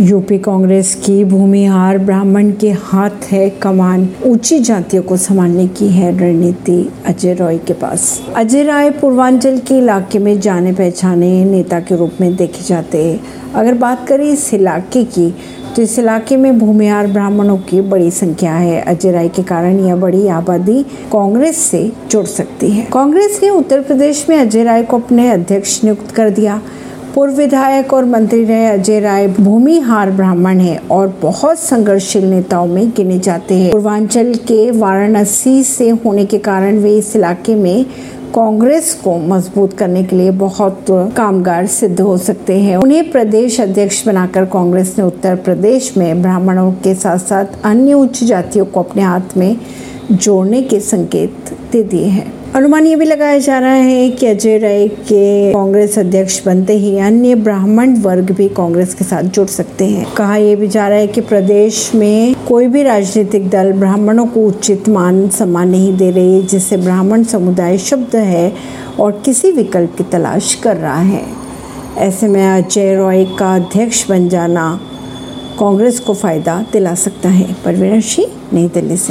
UP Congress की भूमिहार ब्राह्मण के हाथ है कमान। ऊँची जातियों को संभालने की है रणनीति, अजय रॉय के पास। अजय राय पूर्वांचल के इलाके में जाने पहचाने नेता के रूप में देखे जाते हैं। अगर बात करें इस इलाके की तो इस इलाके में भूमिहार ब्राह्मणों की बड़ी संख्या है। अजय राय के कारण यह बड़ी आबादी कांग्रेस से जुड़ सकती है। कांग्रेस ने उत्तर प्रदेश में अजय राय को अपने अध्यक्ष नियुक्त कर दिया। पूर्व विधायक और मंत्री रहे अजय राय भूमिहार ब्राह्मण है और बहुत संघर्षशील नेताओं में गिने जाते हैं। पूर्वांचल के वाराणसी से होने के कारण वे इस इलाके में कांग्रेस को मज़बूत करने के लिए बहुत कामगार सिद्ध हो सकते हैं। उन्हें प्रदेश अध्यक्ष बनाकर कांग्रेस ने उत्तर प्रदेश में ब्राह्मणों के साथ साथ अन्य उच्च जातियों को अपने हाथ में जोड़ने के संकेत दे दिए हैं। अनुमान ये भी लगाया जा रहा है कि अजय राय के कांग्रेस अध्यक्ष बनते ही अन्य ब्राह्मण वर्ग भी कांग्रेस के साथ जुड़ सकते हैं। कहा यह भी जा रहा है कि प्रदेश में कोई भी राजनीतिक दल ब्राह्मणों को उचित मान सम्मान नहीं दे रही, जिससे ब्राह्मण समुदाय शब्द है और किसी विकल्प की तलाश कर रहा है। ऐसे में अजय रॉय का अध्यक्ष बन जाना कांग्रेस को फ़ायदा दिला सकता है। परवीन सिंह, नई दिल्ली से।